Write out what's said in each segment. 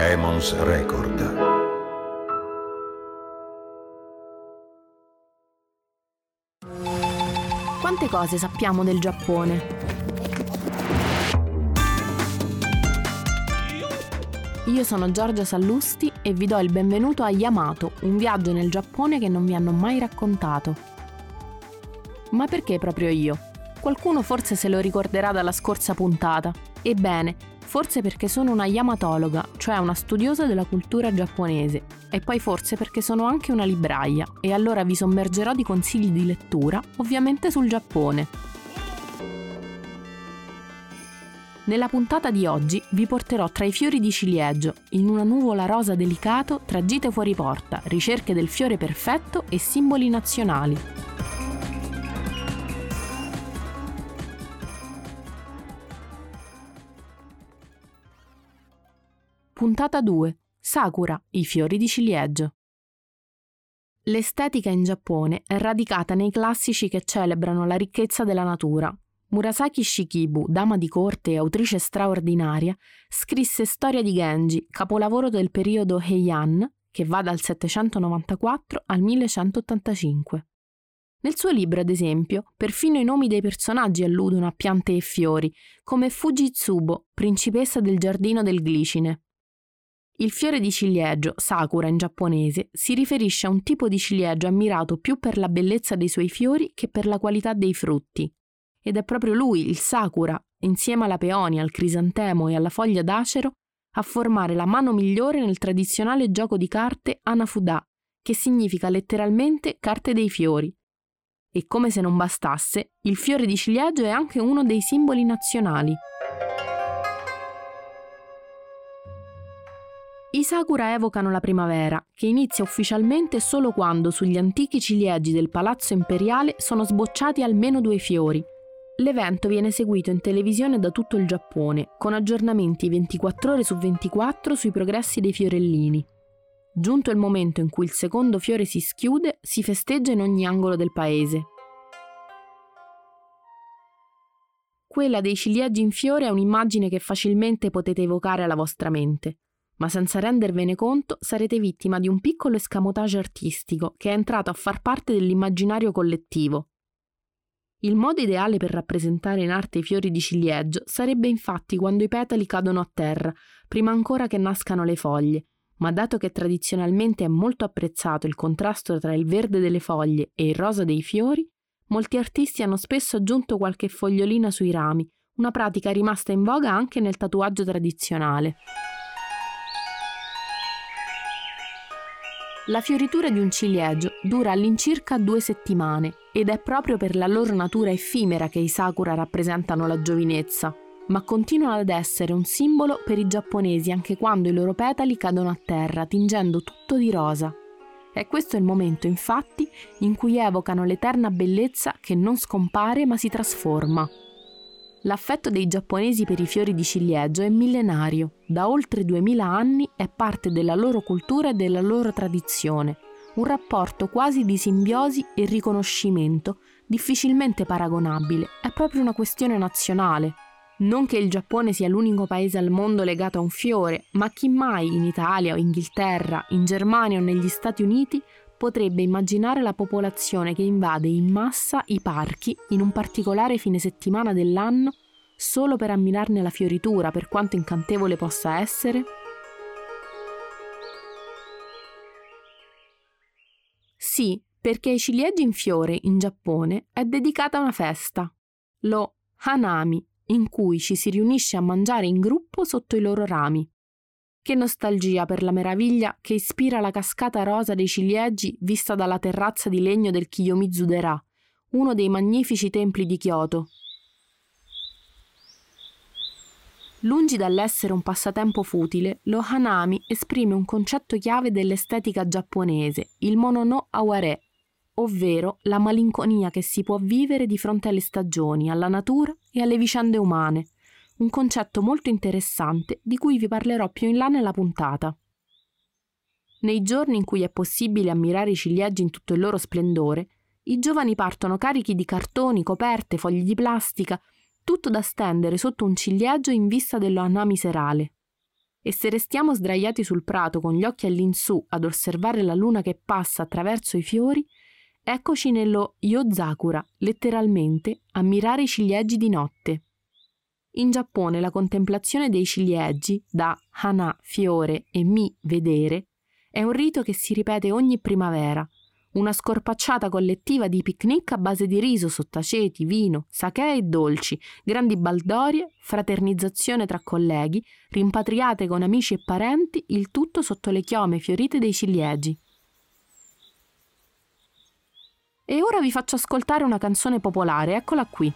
Emons Record. Quante cose sappiamo del Giappone? Io sono Giorgia Sallusti e vi do il benvenuto a Yamato, un viaggio nel Giappone che non vi hanno mai raccontato. Ma perché proprio io? Qualcuno forse se lo ricorderà dalla scorsa puntata. Ebbene, Forse perché sono una yamatologa, cioè una studiosa della cultura giapponese, e poi forse perché sono anche una libraia, e allora vi sommergerò di consigli di lettura, ovviamente sul Giappone. Nella puntata di oggi vi porterò tra i fiori di ciliegio, in una nuvola rosa delicato tra gite fuori porta, ricerche del fiore perfetto e simboli nazionali. Puntata 2. Sakura, i fiori di ciliegio. L'estetica in Giappone è radicata nei classici che celebrano la ricchezza della natura. Murasaki Shikibu, dama di corte e autrice straordinaria, scrisse Storia di Genji, capolavoro del periodo Heian, che va dal 794 al 1185. Nel suo libro, ad esempio, perfino i nomi dei personaggi alludono a piante e fiori, come Fujitsubo, principessa del giardino del glicine. Il fiore di ciliegio, sakura in giapponese, si riferisce a un tipo di ciliegio ammirato più per la bellezza dei suoi fiori che per la qualità dei frutti. Ed è proprio lui, il sakura, insieme alla peonia, al crisantemo e alla foglia d'acero, a formare la mano migliore nel tradizionale gioco di carte Anafuda, che significa letteralmente carte dei fiori. E come se non bastasse, il fiore di ciliegio è anche uno dei simboli nazionali. I sakura evocano la primavera, che inizia ufficialmente solo quando sugli antichi ciliegi del palazzo imperiale sono sbocciati almeno due fiori. L'evento viene seguito in televisione da tutto il Giappone, con aggiornamenti 24 ore su 24 sui progressi dei fiorellini. Giunto il momento in cui il secondo fiore si schiude, si festeggia in ogni angolo del paese. Quella dei ciliegi in fiore è un'immagine che facilmente potete evocare alla vostra mente ma senza rendervene conto sarete vittima di un piccolo escamotage artistico che è entrato a far parte dell'immaginario collettivo. Il modo ideale per rappresentare in arte i fiori di ciliegio sarebbe infatti quando i petali cadono a terra, prima ancora che nascano le foglie, ma dato che tradizionalmente è molto apprezzato il contrasto tra il verde delle foglie e il rosa dei fiori, molti artisti hanno spesso aggiunto qualche fogliolina sui rami, una pratica rimasta in voga anche nel tatuaggio tradizionale. La fioritura di un ciliegio dura all'incirca due settimane ed è proprio per la loro natura effimera che i sakura rappresentano la giovinezza, ma continuano ad essere un simbolo per i giapponesi anche quando i loro petali cadono a terra, tingendo tutto di rosa. È questo il momento, infatti, in cui evocano l'eterna bellezza che non scompare ma si trasforma. L'affetto dei giapponesi per i fiori di ciliegio è millenario, da oltre 2000 anni è parte della loro cultura e della loro tradizione, un rapporto quasi di simbiosi e riconoscimento, difficilmente paragonabile, è proprio una questione nazionale. Non che il Giappone sia l'unico paese al mondo legato a un fiore, ma chi mai in Italia o Inghilterra, in Germania o negli Stati Uniti potrebbe immaginare la popolazione che invade in massa i parchi in un particolare fine settimana dell'anno solo per ammirarne la fioritura, per quanto incantevole possa essere? Sì, perché ai ciliegi in fiore in Giappone è dedicata una festa, lo Hanami, in cui ci si riunisce a mangiare in gruppo sotto i loro rami. Che nostalgia per la meraviglia che ispira la cascata rosa dei ciliegi vista dalla terrazza di legno del Kiyomizu-dera, uno dei magnifici templi di Kyoto. Lungi dall'essere un passatempo futile, lo hanami esprime un concetto chiave dell'estetica giapponese, il monono aware, ovvero la malinconia che si può vivere di fronte alle stagioni, alla natura e alle vicende umane, un concetto molto interessante di cui vi parlerò più in là nella puntata. Nei giorni in cui è possibile ammirare i ciliegi in tutto il loro splendore, i giovani partono carichi di cartoni, coperte, fogli di plastica, tutto da stendere sotto un ciliegio in vista dello Hanami serale. e se restiamo sdraiati sul prato con gli occhi all'insù ad osservare la luna che passa attraverso i fiori, eccoci nello Yozakura, letteralmente ammirare i ciliegi di notte. In Giappone la contemplazione dei ciliegi, da hana, fiore, e mi, vedere, è un rito che si ripete ogni primavera, una scorpacciata collettiva di picnic a base di riso, sottaceti, vino, sake e dolci, grandi baldorie, fraternizzazione tra colleghi, rimpatriate con amici e parenti, il tutto sotto le chiome fiorite dei ciliegi. E ora vi faccio ascoltare una canzone popolare, eccola qui.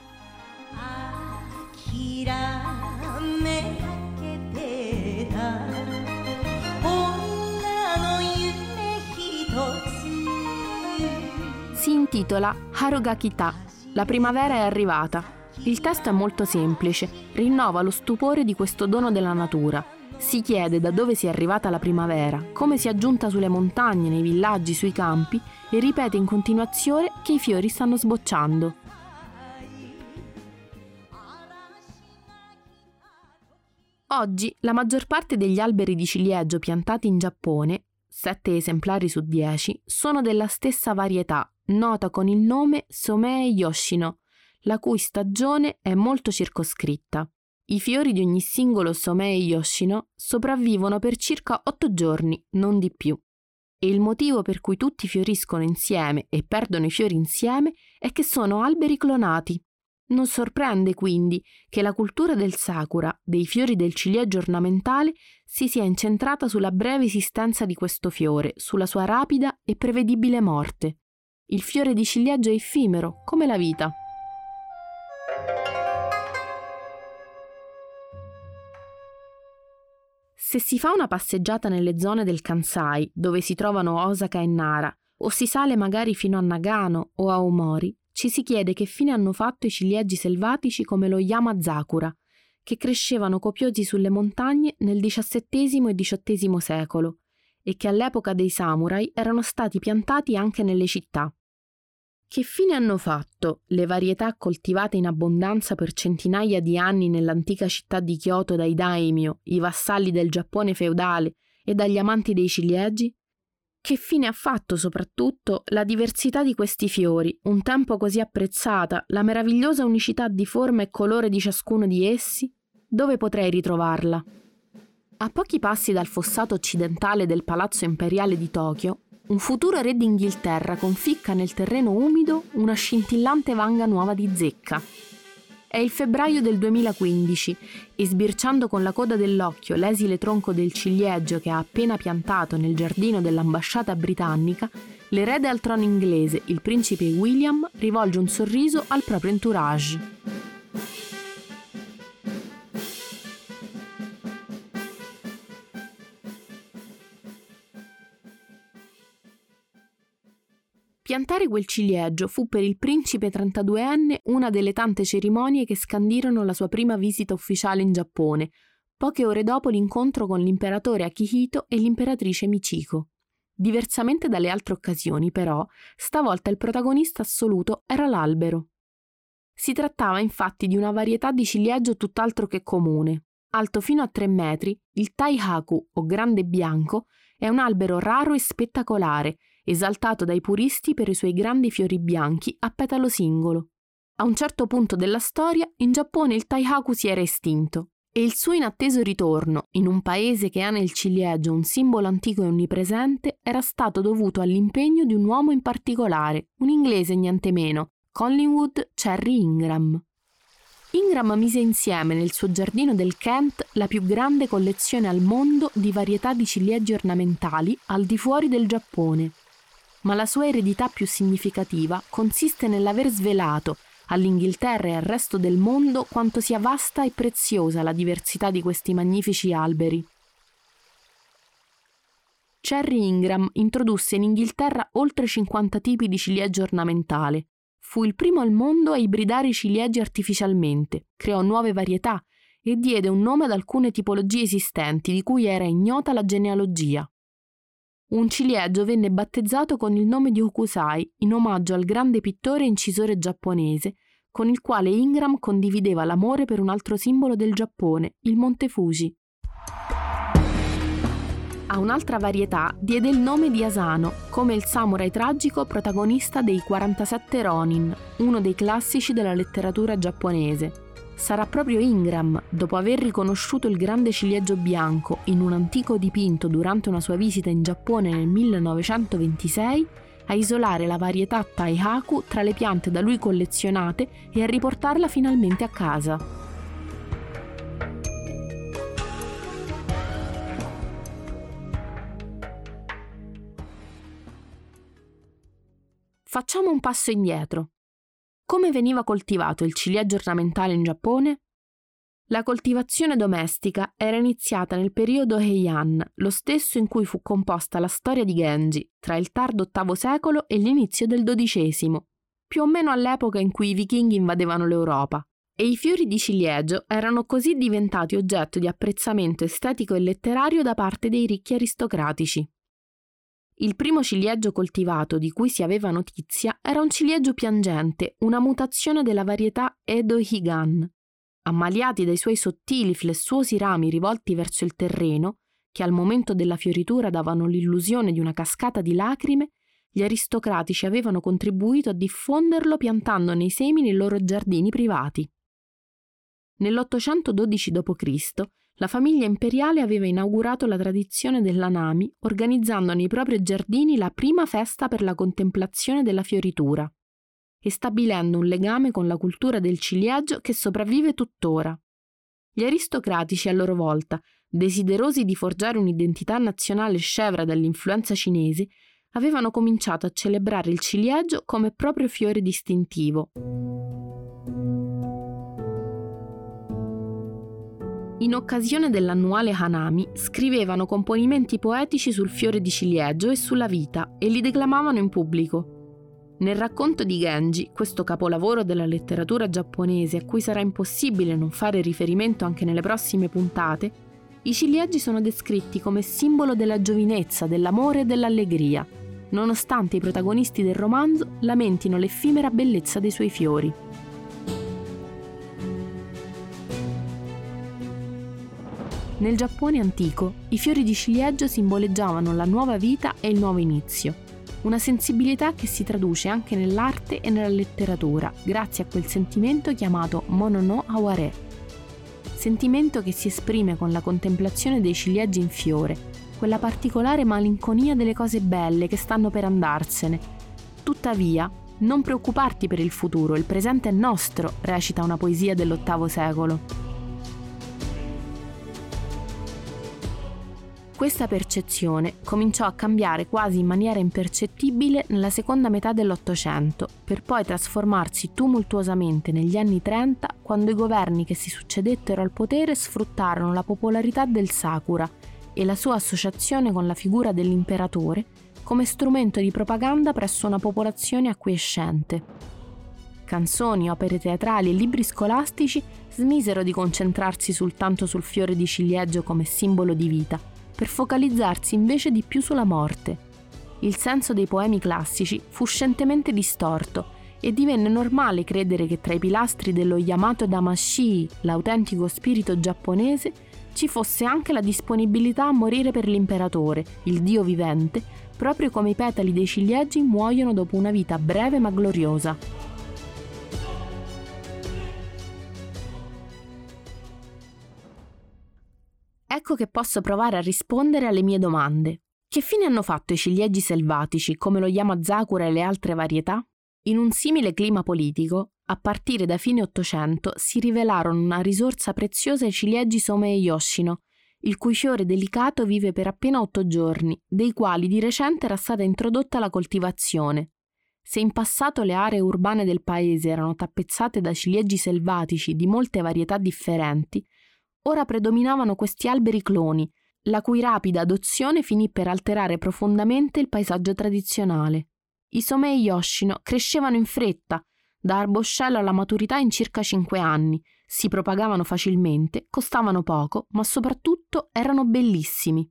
Si intitola Harugakita, la primavera è arrivata. Il testo è molto semplice, rinnova lo stupore di questo dono della natura. Si chiede da dove sia arrivata la primavera, come sia giunta sulle montagne, nei villaggi, sui campi e ripete in continuazione che i fiori stanno sbocciando. Oggi la maggior parte degli alberi di ciliegio piantati in Giappone, 7 esemplari su 10, sono della stessa varietà nota con il nome Somee Yoshino, la cui stagione è molto circoscritta. I fiori di ogni singolo Somee Yoshino sopravvivono per circa 8 giorni, non di più. E il motivo per cui tutti fioriscono insieme e perdono i fiori insieme è che sono alberi clonati. Non sorprende quindi che la cultura del sakura, dei fiori del ciliegio ornamentale, si sia incentrata sulla breve esistenza di questo fiore, sulla sua rapida e prevedibile morte. Il fiore di ciliegio è effimero, come la vita. Se si fa una passeggiata nelle zone del Kansai, dove si trovano Osaka e Nara, o si sale magari fino a Nagano o a Omori, ci si chiede che fine hanno fatto i ciliegi selvatici come lo Yamazakura, che crescevano copiosi sulle montagne nel XVII e XVIII secolo e che all'epoca dei samurai erano stati piantati anche nelle città. Che fine hanno fatto le varietà coltivate in abbondanza per centinaia di anni nell'antica città di Kyoto dai daimyo, i vassalli del Giappone feudale e dagli amanti dei ciliegi? Che fine ha fatto soprattutto la diversità di questi fiori, un tempo così apprezzata, la meravigliosa unicità di forma e colore di ciascuno di essi? Dove potrei ritrovarla? A pochi passi dal fossato occidentale del Palazzo Imperiale di Tokyo un futuro re d'Inghilterra conficca nel terreno umido una scintillante vanga nuova di zecca. È il febbraio del 2015 e sbirciando con la coda dell'occhio l'esile tronco del ciliegio che ha appena piantato nel giardino dell'ambasciata britannica, l'erede al trono inglese, il principe William, rivolge un sorriso al proprio entourage. Piantare quel ciliegio fu per il principe 32enne una delle tante cerimonie che scandirono la sua prima visita ufficiale in Giappone, poche ore dopo l'incontro con l'imperatore Akihito e l'imperatrice Michiko. Diversamente dalle altre occasioni, però, stavolta il protagonista assoluto era l'albero. Si trattava infatti di una varietà di ciliegio tutt'altro che comune. Alto fino a 3 metri, il Taihaku o grande bianco è un albero raro e spettacolare esaltato dai puristi per i suoi grandi fiori bianchi a petalo singolo. A un certo punto della storia, in Giappone il Taihaku si era estinto e il suo inatteso ritorno, in un paese che ha nel ciliegio un simbolo antico e onnipresente, era stato dovuto all'impegno di un uomo in particolare, un inglese niente meno, Collingwood Cherry Ingram. Ingram mise insieme nel suo giardino del Kent la più grande collezione al mondo di varietà di ciliegi ornamentali al di fuori del Giappone ma la sua eredità più significativa consiste nell'aver svelato all'Inghilterra e al resto del mondo quanto sia vasta e preziosa la diversità di questi magnifici alberi. Cherry Ingram introdusse in Inghilterra oltre 50 tipi di ciliegio ornamentale. Fu il primo al mondo a ibridare i ciliegi artificialmente, creò nuove varietà e diede un nome ad alcune tipologie esistenti di cui era ignota la genealogia un ciliegio venne battezzato con il nome di Hokusai in omaggio al grande pittore e incisore giapponese con il quale Ingram condivideva l'amore per un altro simbolo del Giappone, il Monte Fuji. a un'altra varietà diede il nome di Asano, come il samurai tragico protagonista dei 47 Ronin, uno dei classici della letteratura giapponese. Sarà proprio Ingram, dopo aver riconosciuto il grande ciliegio bianco in un antico dipinto durante una sua visita in Giappone nel 1926, a isolare la varietà Taihaku tra le piante da lui collezionate e a riportarla finalmente a casa. Facciamo un passo indietro. Come veniva coltivato il ciliegio ornamentale in Giappone? La coltivazione domestica era iniziata nel periodo Heian, lo stesso in cui fu composta la storia di Genji, tra il tardo VIII secolo e l'inizio del XII, più o meno all'epoca in cui i vichinghi invadevano l'Europa. E i fiori di ciliegio erano così diventati oggetto di apprezzamento estetico e letterario da parte dei ricchi aristocratici. Il primo ciliegio coltivato di cui si aveva notizia era un ciliegio piangente, una mutazione della varietà Edo Higan. Ammaliati dai suoi sottili, flessuosi rami rivolti verso il terreno, che al momento della fioritura davano l'illusione di una cascata di lacrime, gli aristocratici avevano contribuito a diffonderlo piantando nei semi nei loro giardini privati. Nell'812 d.C., la famiglia imperiale aveva inaugurato la tradizione dell'anami organizzando nei propri giardini la prima festa per la contemplazione della fioritura e stabilendo un legame con la cultura del ciliegio che sopravvive tuttora. Gli aristocratici, a loro volta, desiderosi di forgiare un'identità nazionale scevra dall'influenza cinese, avevano cominciato a celebrare il ciliegio come proprio fiore distintivo. In occasione dell'annuale Hanami, scrivevano componimenti poetici sul fiore di ciliegio e sulla vita e li declamavano in pubblico. Nel racconto di Genji, questo capolavoro della letteratura giapponese a cui sarà impossibile non fare riferimento anche nelle prossime puntate, i ciliegi sono descritti come simbolo della giovinezza, dell'amore e dell'allegria, nonostante i protagonisti del romanzo lamentino l'effimera bellezza dei suoi fiori. Nel Giappone antico, i fiori di ciliegio simboleggiavano la nuova vita e il nuovo inizio, una sensibilità che si traduce anche nell'arte e nella letteratura, grazie a quel sentimento chiamato monono aware, sentimento che si esprime con la contemplazione dei ciliegi in fiore, quella particolare malinconia delle cose belle che stanno per andarsene. Tuttavia, non preoccuparti per il futuro, il presente è nostro, recita una poesia dell'VIII secolo. Questa percezione cominciò a cambiare quasi in maniera impercettibile nella seconda metà dell'Ottocento, per poi trasformarsi tumultuosamente negli anni 30 quando i governi che si succedettero al potere sfruttarono la popolarità del Sakura e la sua associazione con la figura dell'imperatore come strumento di propaganda presso una popolazione acquiescente. Canzoni, opere teatrali e libri scolastici smisero di concentrarsi soltanto sul fiore di ciliegio come simbolo di vita per focalizzarsi invece di più sulla morte. Il senso dei poemi classici fu scientemente distorto e divenne normale credere che tra i pilastri dello Yamato Damashi, l'autentico spirito giapponese, ci fosse anche la disponibilità a morire per l'imperatore, il dio vivente, proprio come i petali dei ciliegi muoiono dopo una vita breve ma gloriosa. Ecco che posso provare a rispondere alle mie domande. Che fine hanno fatto i ciliegi selvatici, come lo Yamazakura e le altre varietà? In un simile clima politico, a partire da fine Ottocento si rivelarono una risorsa preziosa i ciliegi Somei Yoshino, il cui fiore delicato vive per appena otto giorni, dei quali di recente era stata introdotta la coltivazione. Se in passato le aree urbane del paese erano tappezzate da ciliegi selvatici di molte varietà differenti, Ora predominavano questi alberi cloni, la cui rapida adozione finì per alterare profondamente il paesaggio tradizionale. I somei Yoshino crescevano in fretta, da arboscello alla maturità in circa 5 anni, si propagavano facilmente, costavano poco, ma soprattutto erano bellissimi.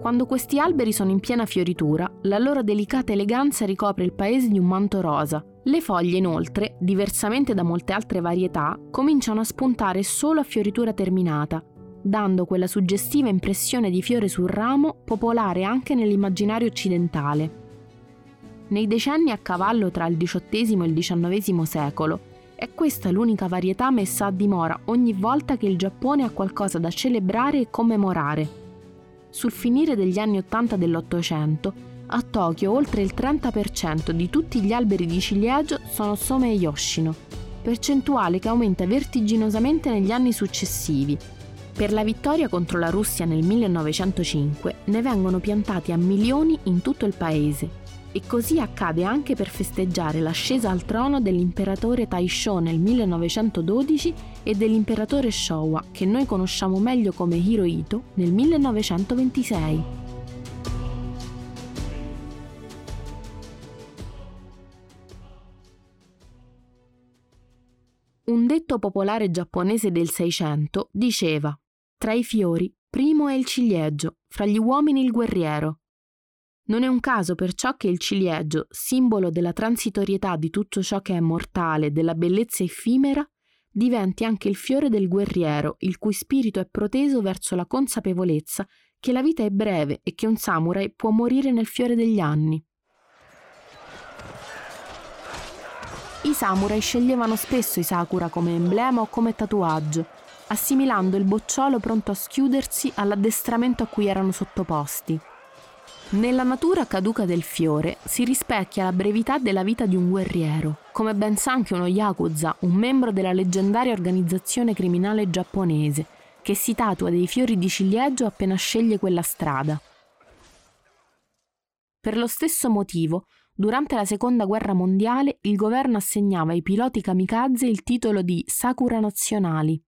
Quando questi alberi sono in piena fioritura, la loro delicata eleganza ricopre il paese di un manto rosa. Le foglie, inoltre, diversamente da molte altre varietà, cominciano a spuntare solo a fioritura terminata. dando quella suggestiva impressione di fiore sul ramo popolare anche nell'immaginario occidentale. Nei decenni a cavallo tra il XVIII e il XIX secolo, è questa l'unica varietà messa a dimora ogni volta che il Giappone ha qualcosa da celebrare e commemorare. Sul finire degli anni Ottanta dell'Ottocento, a Tokyo oltre il 30% di tutti gli alberi di ciliegio sono Some Yoshino, percentuale che aumenta vertiginosamente negli anni successivi. Per la vittoria contro la Russia nel 1905 ne vengono piantati a milioni in tutto il paese e così accade anche per festeggiare l'ascesa al trono dell'imperatore Taisho nel 1912 e dell'imperatore Showa, che noi conosciamo meglio come Hirohito, nel 1926. Un detto popolare giapponese del Seicento diceva: Tra i fiori, primo è il ciliegio, fra gli uomini il guerriero, non è un caso perciò che il ciliegio, simbolo della transitorietà di tutto ciò che è mortale, della bellezza effimera, diventi anche il fiore del guerriero, il cui spirito è proteso verso la consapevolezza che la vita è breve e che un samurai può morire nel fiore degli anni. I samurai sceglievano spesso i sakura come emblema o come tatuaggio, assimilando il bocciolo pronto a schiudersi all'addestramento a cui erano sottoposti. Nella natura caduca del fiore si rispecchia la brevità della vita di un guerriero, come ben sa anche uno Yakuza, un membro della leggendaria organizzazione criminale giapponese, che si tatua dei fiori di ciliegio appena sceglie quella strada. Per lo stesso motivo, durante la seconda guerra mondiale il governo assegnava ai piloti kamikaze il titolo di Sakura nazionali,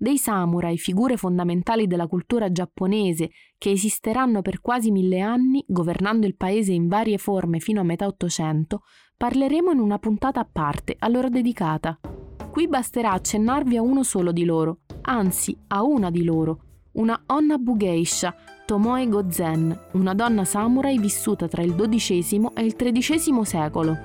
dei samurai, figure fondamentali della cultura giapponese che esisteranno per quasi mille anni, governando il paese in varie forme fino a metà Ottocento, parleremo in una puntata a parte, a loro dedicata. Qui basterà accennarvi a uno solo di loro, anzi a una di loro, una Onna Bugeisha, Tomoe Gozen, una donna samurai vissuta tra il XII e il XIII secolo.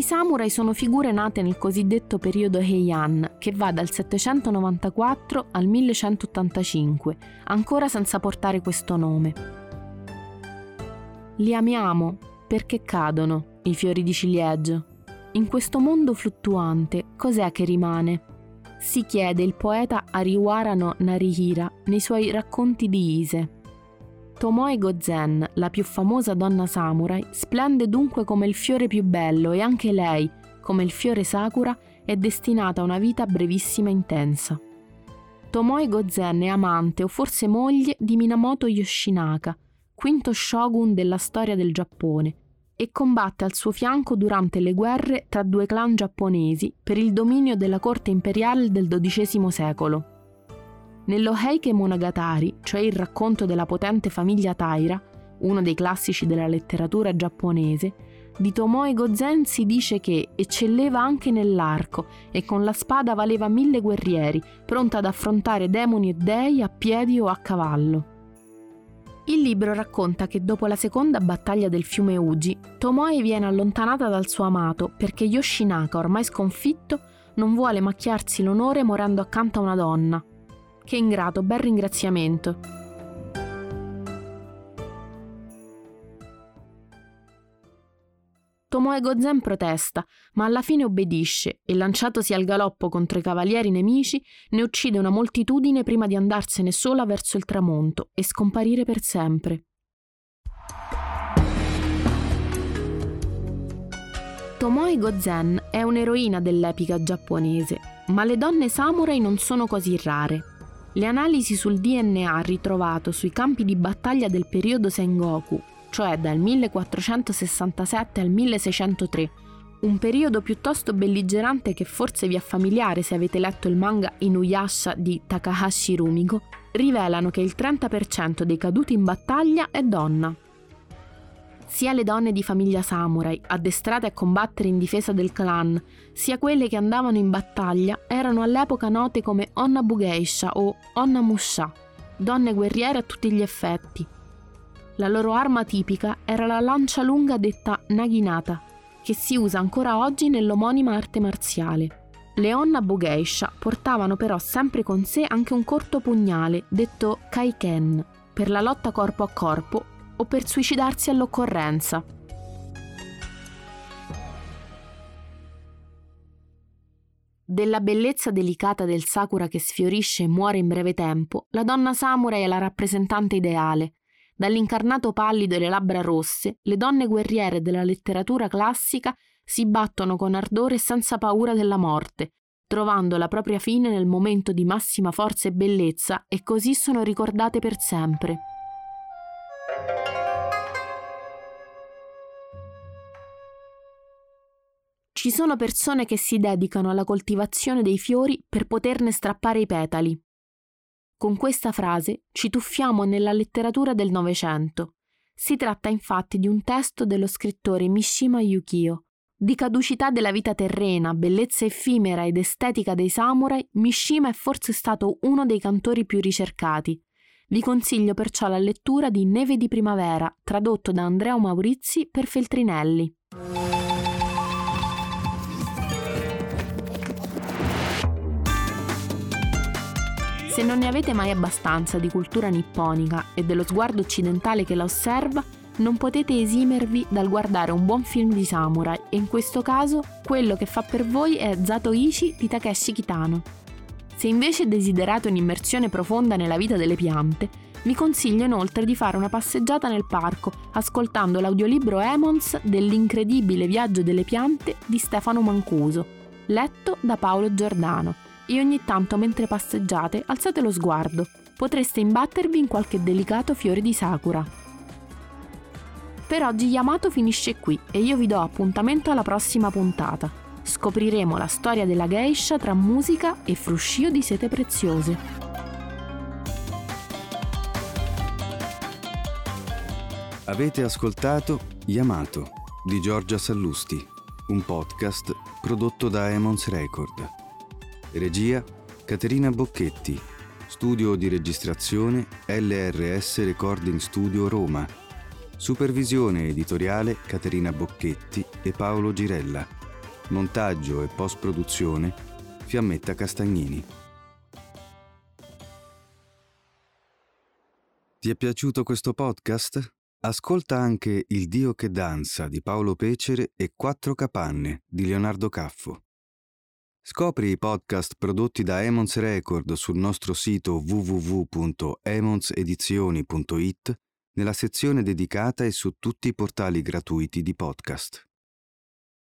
samurai sono figure nate nel cosiddetto periodo Heian, che va dal 794 al 1185, ancora senza portare questo nome. Li amiamo perché cadono i fiori di ciliegio. In questo mondo fluttuante, cos'è che rimane? Si chiede il poeta Ariwara no Narihira nei suoi racconti di Ise. Tomoe Gozen, la più famosa donna samurai, splende dunque come il fiore più bello e anche lei, come il fiore Sakura, è destinata a una vita brevissima e intensa. Tomoe Gozen è amante o forse moglie di Minamoto Yoshinaka, quinto shogun della storia del Giappone, e combatte al suo fianco durante le guerre tra due clan giapponesi per il dominio della corte imperiale del XII secolo. Nello Heike Monogatari, cioè il racconto della potente famiglia Taira, uno dei classici della letteratura giapponese, di Tomoe Gozen si dice che eccelleva anche nell'arco e con la spada valeva mille guerrieri, pronta ad affrontare demoni e dei a piedi o a cavallo. Il libro racconta che dopo la seconda battaglia del fiume Uji, Tomoe viene allontanata dal suo amato perché Yoshinaka, ormai sconfitto, non vuole macchiarsi l'onore morendo accanto a una donna, che ingrato, bel ringraziamento. Tomoe Gozen protesta, ma alla fine obbedisce e lanciatosi al galoppo contro i cavalieri nemici, ne uccide una moltitudine prima di andarsene sola verso il tramonto e scomparire per sempre. Tomoe Gozen è un'eroina dell'epica giapponese, ma le donne samurai non sono così rare. Le analisi sul DNA ritrovato sui campi di battaglia del periodo Sengoku, cioè dal 1467 al 1603, un periodo piuttosto belligerante che forse vi è familiare se avete letto il manga Inuyasha di Takahashi Rumiko, rivelano che il 30% dei caduti in battaglia è donna. Sia le donne di famiglia samurai, addestrate a combattere in difesa del clan, sia quelle che andavano in battaglia, erano all'epoca note come Onna Bugeisha o Onna Musha, donne guerriere a tutti gli effetti. La loro arma tipica era la lancia lunga detta Naginata, che si usa ancora oggi nell'omonima arte marziale. Le Onna Bugeisha portavano però sempre con sé anche un corto pugnale, detto Kaiken, per la lotta corpo a corpo o per suicidarsi all'occorrenza. Della bellezza delicata del sakura che sfiorisce e muore in breve tempo, la donna samurai è la rappresentante ideale. Dall'incarnato pallido e le labbra rosse, le donne guerriere della letteratura classica si battono con ardore e senza paura della morte, trovando la propria fine nel momento di massima forza e bellezza e così sono ricordate per sempre. Ci sono persone che si dedicano alla coltivazione dei fiori per poterne strappare i petali. Con questa frase ci tuffiamo nella letteratura del Novecento. Si tratta infatti di un testo dello scrittore Mishima Yukio, di caducità della vita terrena, bellezza effimera ed estetica dei samurai, Mishima è forse stato uno dei cantori più ricercati. Vi consiglio perciò la lettura di Neve di primavera, tradotto da Andrea Maurizi per Feltrinelli. Se non ne avete mai abbastanza di cultura nipponica e dello sguardo occidentale che la osserva, non potete esimervi dal guardare un buon film di samurai e in questo caso quello che fa per voi è Zatoichi di Takeshi Kitano. Se invece desiderate un'immersione profonda nella vita delle piante, vi consiglio inoltre di fare una passeggiata nel parco ascoltando l'audiolibro Emons dell'incredibile viaggio delle piante di Stefano Mancuso, letto da Paolo Giordano, e ogni tanto mentre passeggiate alzate lo sguardo, potreste imbattervi in qualche delicato fiore di sakura. Per oggi Yamato finisce qui e io vi do appuntamento alla prossima puntata. Scopriremo la storia della geisha tra musica e fruscio di sete preziose. Avete ascoltato Yamato di Giorgia Sallusti, un podcast prodotto da Emons Record. Regia Caterina Bocchetti, studio di registrazione LRS Recording Studio Roma. Supervisione editoriale Caterina Bocchetti e Paolo Girella. Montaggio e post-produzione Fiammetta Castagnini. Ti è piaciuto questo podcast? Ascolta anche Il Dio che danza di Paolo Pecere e Quattro capanne di Leonardo Caffo. Scopri i podcast prodotti da Emons Record sul nostro sito www.emonsedizioni.it nella sezione dedicata e su tutti i portali gratuiti di podcast.